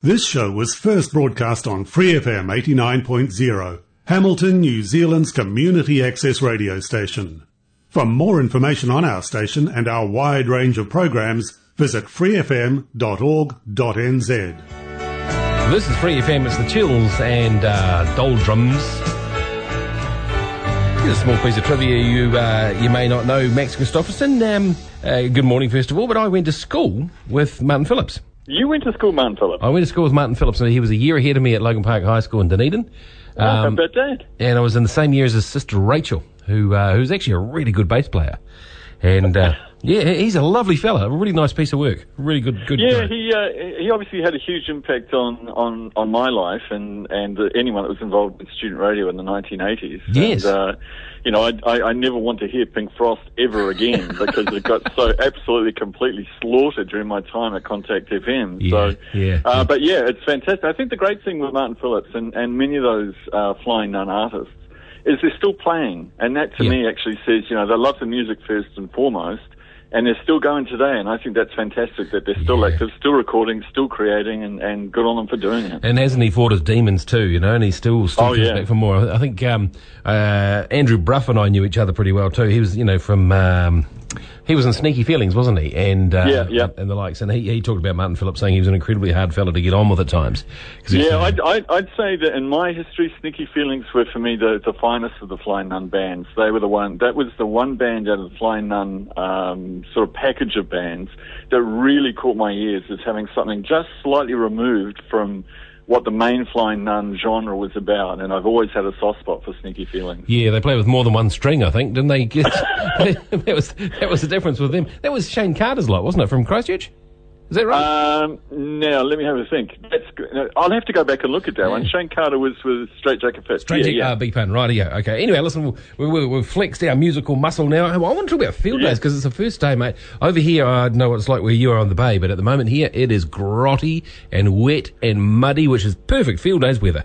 This show was first broadcast on Free FM 89.0, Hamilton, New Zealand's community access radio station. For more information on our station and our wide range of programs, visit freefm.org.nz. This is Free FM, it's the Chills and uh, Doldrums. Here's a small piece of trivia you uh, you may not know. Max Christoffersen, um, uh, good morning first of all, but I went to school with Martin Phillips. You went to school, Martin Phillips. I went to school with Martin Phillips, and he was a year ahead of me at Logan Park High School in Dunedin. Oh, how about that? And I was in the same year as his sister Rachel, who uh, who's actually a really good bass player. And uh, yeah, he's a lovely fella. A really nice piece of work. Really good, good. Yeah, guy. he uh, he obviously had a huge impact on on, on my life and and anyone that was involved with student radio in the 1980s. Yes. And, uh, you know, I, I, I never want to hear Pink Frost ever again because it got so absolutely completely slaughtered during my time at Contact FM. Yeah, so, yeah, uh, yeah. but yeah, it's fantastic. I think the great thing with Martin Phillips and, and many of those uh, Flying Nun artists is they're still playing, and that to Yeah. me actually says you know they love the music first and foremost. And they're still going today, and I think that's fantastic that they're still Yeah. active, still recording, still creating, and, and good on them for doing it. And hasn't he fought his demons too, you know, and he still, still Oh, comes yeah. back for more. I think um, uh, Andrew Bruff and I knew each other pretty well too. He was, you know, from. Um, he was in Sneaky Feelings, wasn't he? And uh, Yeah, yeah. and the likes. And he, he talked about Martin Phillips saying he was an incredibly hard fella to get on with at times. Yeah, I'd, I'd, I'd say that in my history, Sneaky Feelings were for me the, the finest of the Flying Nun bands. They were the one, that was the one band out of the Flying Nun um, sort of package of bands that really caught my ears as having something just slightly removed from what the main Flying Nun genre was about. And I've always had a soft spot for Sneaky Feelings. Yeah, they play with more than one string, I think, didn't they? That was that was the difference with them. That was Shayne Carter's lot, wasn't it, from Christchurch? Is that right? Um, now, let me have a think. That's, good. No, I'll have to go back and look at that one. Shayne Carter was with Straitjacket Fits. Straight yeah, yeah, yeah. Uh, big right? Yeah, okay. Anyway, listen, we, we, we've flexed our musical muscle now. I want to talk about field Yeah. days because it's the first day, mate. Over here, I know what it's like where you are on the bay, but at the moment here, it is grotty and wet and muddy, which is perfect field days weather.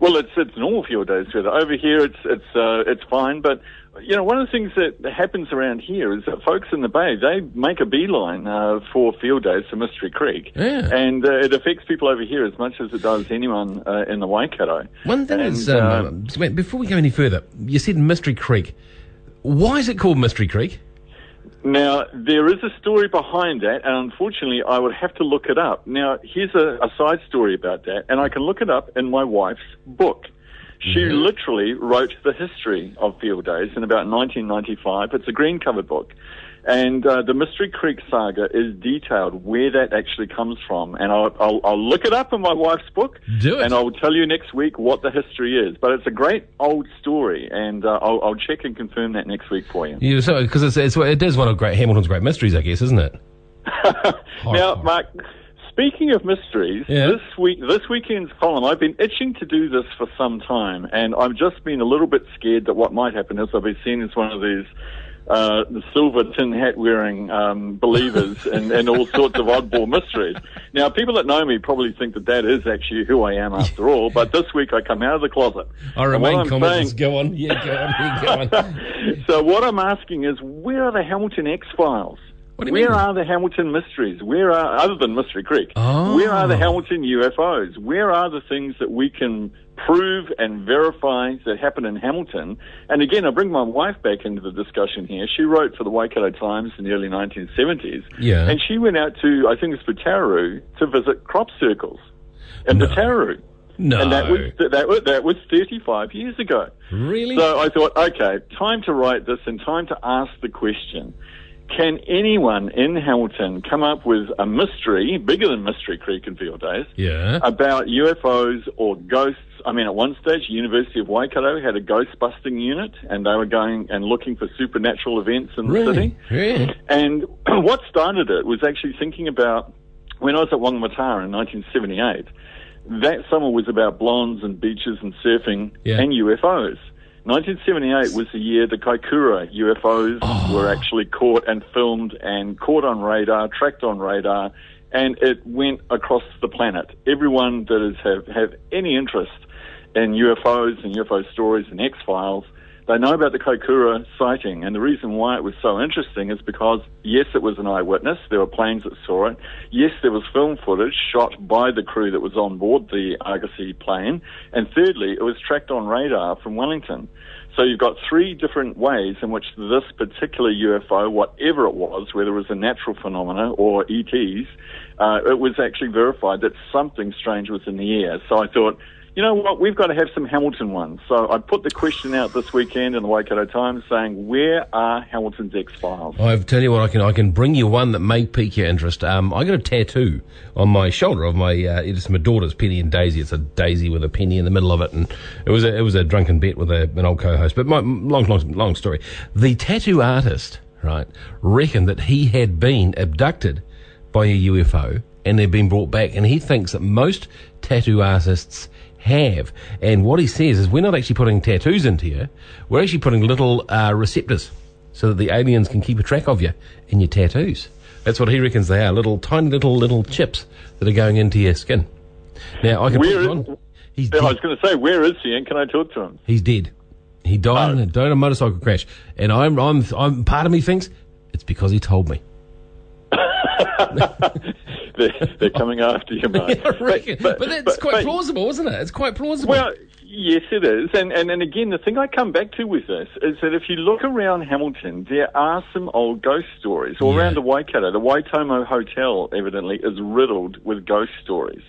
Well, it's it's normal field days weather. Over here, it's it's uh, it's fine. But you know, one of the things that happens around here is that folks in the bay they make a beeline uh, for field days to Mystery Creek, Yeah. and uh, it affects people over here as much as it does anyone uh, in the Waikato. One thing And, is, uh, um, so before we go any further, you said Mystery Creek. Why is it called Mystery Creek? Now, there is a story behind that, and unfortunately, I would have to look it up. Now, here's a, a side story about that, and I can look it up in my wife's book. She literally wrote the history of field days in about 1995. It's a green covered book. And uh, the Mystery Creek saga is detailed where that actually comes from. And I'll, I'll, I'll look it up in my wife's book. Do it. And I'll tell you next week what the history is. But it's a great old story, and uh, I'll, I'll check and confirm that next week for you. Yeah, so because it's, it's it is one of great Hamilton's great mysteries, I guess, isn't it? now, Mark, speaking of mysteries, Yeah. this week, this weekend's column, I've been itching to do this for some time, and I've just been a little bit scared that what might happen is I'll be seen as one of these. Uh, the silver tin hat wearing um, believers and, and all sorts of oddball mysteries. Now, people that know me probably think that that is actually who I am after all. But this week I come out of the closet. I remain confident. saying- Go on. Yeah, go on. Yeah, go on. so what I'm asking is, where are the Hamilton X Files? What do you Where mean? are the Hamilton mysteries? Where are other than Mystery Creek? Oh. Where are the oh. Hamilton UFOs? Where are the things that we can prove and verify that happen in Hamilton? And again, I bring my wife back into the discussion here. She wrote for the Waikato Times in the early 1970s, Yeah. and she went out to I think it's Putaru to visit crop circles in No. No. And that was that was that was 35 years ago. Really? So I thought, okay, time to write this and time to ask the question. Can anyone in Hamilton come up with a mystery, bigger than Mystery Creek and Field Days, yeah. about UFOs or ghosts? I mean, at one stage, University of Waikato had a ghost busting unit, and they were going and looking for supernatural events in the really? city. Yeah. And what started it was actually thinking about when I was at Whangamata in 1978. That summer was about blondes and beaches and surfing Yeah. and UFOs. 1978 was the year the Kaikoura UFOs Oh. were actually caught and filmed and caught on radar, tracked on radar, and it went across the planet. Everyone that is have, have any interest in UFOs and UFO stories and X Files They know about the Kaikoura sighting, and the reason why it was so interesting is because, yes, it was an eyewitness. There were planes that saw it. Yes, there was film footage shot by the crew that was on board the Argosy plane. And thirdly, it was tracked on radar from Wellington. So you've got three different ways in which this particular UFO, whatever it was, whether it was a natural phenomena or ETs, uh, it was actually verified that something strange was in the air. So I thought, you know what, we've got to have some Hamilton ones. So I put the question out this weekend in the Waikato Times saying, where are Hamilton's X Files? I tell you what, I can I can bring you one that may pique your interest. Um, I got a tattoo on my shoulder of my uh, it's my daughter's Penny and Daisy. It's a daisy with a penny in the middle of it, and it was a, it was a drunken bet with a, an old co-host. But my long long long story. The tattoo artist, right, reckoned that he had been abducted by a UFO and they'd been brought back, and he thinks that most tattoo artists have. And what he says is we're not actually putting tattoos into you, we're actually putting little uh, receptors so that the aliens can keep a track of you in your tattoos. That's what he reckons they are, little tiny little little chips that are going into your skin. Now I can Where put is- on. He's I was going to say, where is he and can I talk to him? He's dead. He died in Oh. a, died in a motorcycle crash, and I'm I'm I'm part of me thinks it's because he told me. they're, they're coming after you, mate. I reckon. But, that's but- quite but- plausible, isn't it? It's quite plausible. Well, yes, it is. And, and, and again, the thing I come back to with this is that if you look around Hamilton, there are some old ghost stories. All Yeah. around the Waikato, the Waitomo Hotel, evidently, is riddled with ghost stories.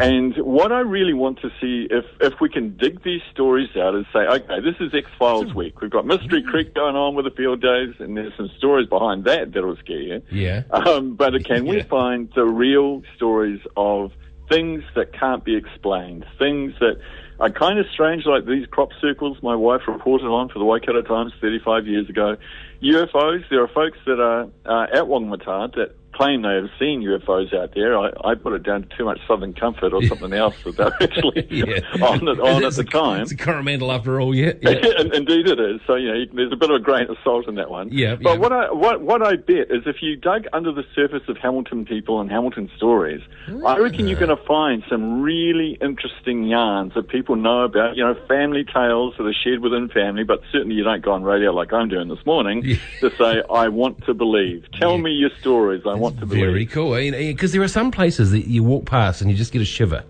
And what I really want to see, if, if we can dig these stories out, and say, okay, this is X Files week. We've got Mystery Creek going on with the field days, and there's some stories behind that that'll scare you. yeah. Um, but can we find the real stories of things that can't be explained, things that are kind of strange, like these crop circles my wife reported on for the Waikato Times 35 years ago. UFOs, there are folks that are uh, at Whangamata that claim they have seen UFOs out there. I, I put it down to too much Southern Comfort or something else that they're actually yeah. on, it, on at the a, time. It's a Coromandel after all, yeah. yeah. And- Indeed, it is. So you know, you there's a bit of a grain of salt in that one. Yeah, But yeah. what I what what I bet is if you dug under the surface of Hamilton people and Hamilton stories, I reckon you're going to find some really interesting yarns that people know about. You know, family tales that are shared within family, but certainly you don't go on radio like I'm doing this morning Yeah. to say, "I want to believe." Tell me your stories. I to believe. Very cool. Because there are some places that you walk past and you just get a shiver.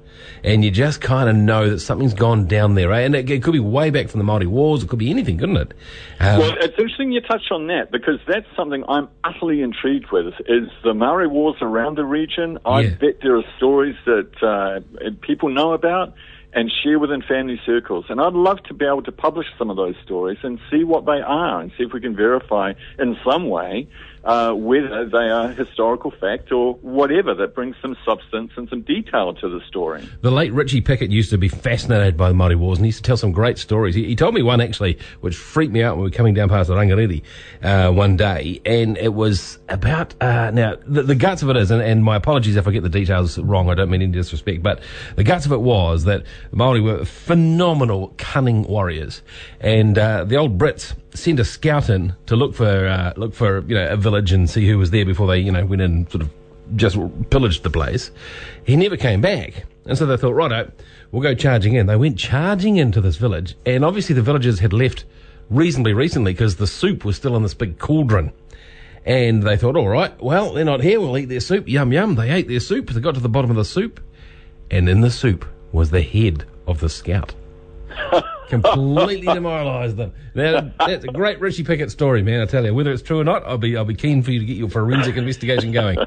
And you just kind of know that something's gone down there, right? And it, it could be way back from the Māori Wars. It could be anything, couldn't it? Um, Well, it's interesting you touch on that because that's something I'm utterly intrigued with. Is the Maori Wars around the region? I Yeah. bet there are stories that uh, people know about and share within family circles. And I'd love to be able to publish some of those stories and see what they are and see if we can verify in some way uh, whether they are historical fact or whatever that brings some substance and some detail to the story. The late Richie Pickett used to be fascinated by the Māori Wars and he used to tell some great stories. He, he told me one actually, which freaked me out when we were coming down past the Rangiriri uh, one day, and it was about, uh, now, the, the guts of it is, and, and my apologies if I get the details wrong, I don't mean any disrespect, but the guts of it was that the Māori were phenomenal, cunning warriors, and uh, the old Brits sent a scout in to look for, uh, look for, you know, a village and see who was there before they, you know, went in and sort of just pillaged the place. He never came back. And so they thought, righto, we'll go charging in. They went charging into this village, and obviously the villagers had left reasonably recently because the soup was still in this big cauldron. And they thought, all right, well, they're not here, we'll eat their soup. Yum, yum. They ate their soup. They got to the bottom of the soup, and in the soup was the head of the scout. Completely demoralised them. Now, that's a great Richie Pickett story, man. I tell you, whether it's true or not, I'll be I'll be keen for you to get your forensic investigation going.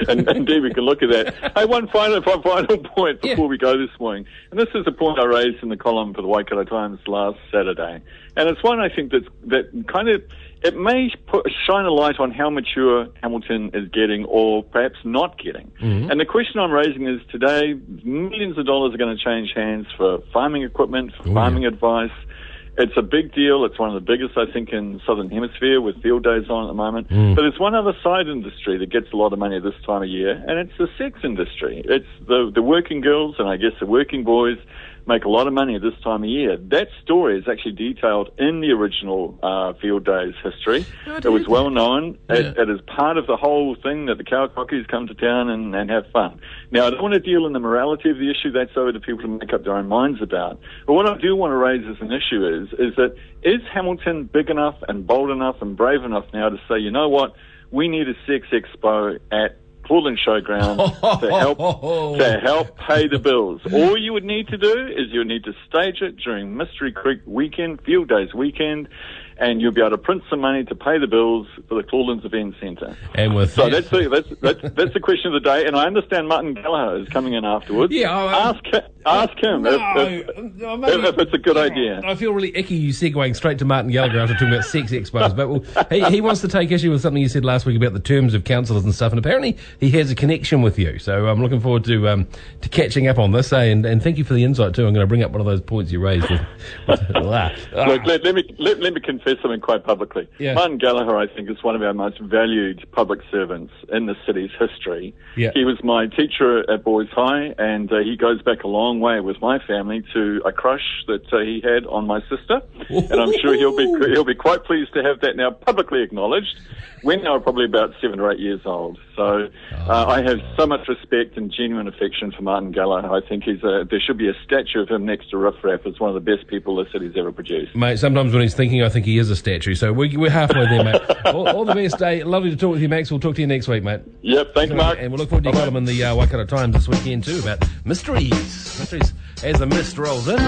and indeed, we can look at that. Hey, one final, one final point Yeah. before we go this morning, and this is a point I raised in the column for the Waikato Times last Saturday, and it's one I think that's, that kind of it may put, shine a light on how mature Hamilton is getting, or perhaps not getting. Mm-hmm. And the question I'm raising is today, millions of dollars are going to change hands for farming equipment, for Oh, farming yeah. advice. It's a big deal. It's one of the biggest, I think, in Southern Hemisphere with field days on at the moment. Mm. But there's one other side industry that gets a lot of money this time of year, and it's the sex industry. It's the, the working girls and I guess the working boys make a lot of money at this time of year. That story is actually detailed in the original uh, Field Days history. It was well known. It, Yeah. it is part of the whole thing that the cowcockies come to town and, and have fun. Now, I don't want to deal in the morality of the issue. That's over to people to make up their own minds about. But what I do want to raise as an issue is, is that is Hamilton big enough and bold enough and brave enough now to say, you know what, we need a sex expo at Portland Showground to help to help pay the bills. All you would need to do is you would need to stage it during Mystery Creek weekend, Field Days weekend, and you'll be able to print some money to pay the bills for the Claudelands Event Centre. And with So that's the, that's, that's that's the question of the day, and I understand Martin Gallagher is coming in afterwards. Yeah, I- ask ask him No, if, if, if it's a good idea. I feel really icky you segueing straight to Martin Gallagher after talking about sex expos. But well, he, he wants to take issue with something you said last week about the terms of councillors and stuff, and apparently he has a connection with you. So I'm looking forward to um, to catching up on this. Eh? And, and thank you for the insight too. I'm going to bring up one of those points you raised. With, with, ah, Look, let, let me let, let me confess something quite publicly. Yeah. Martin Gallagher, I think, is one of our most valued public servants in the city's history. Yeah. He was my teacher at Boys High, and uh, he goes back a long way with my family to a crush that uh, he had on my sister. and I'm sure he'll be he'll be quite pleased to have that now publicly acknowledged. When they were probably about seven or eight years old. So uh, I have so much respect and genuine affection for Martin Gallagher. I think he's a, there should be a statue of him next to Riff Raff as one of the best people the city's ever produced. Mate, sometimes when he's thinking, I think he is a statue. So we're, we're halfway there, mate. all, all the best, day. Lovely to talk with you, Max. We'll talk to you next week, mate. Yep, thanks, Mark. And we'll look forward to your Bye-bye. column in the uh, Waikato Times this weekend too about mysteries. Mysteries as the mist rolls in.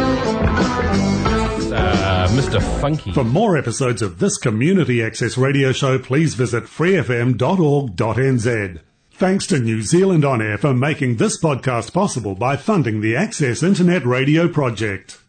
Uh, Mr. Funky. For more episodes of this community access radio show, please visit freefm.org.nz. Thanks to New Zealand On Air for making this podcast possible by funding the Access Internet Radio Project.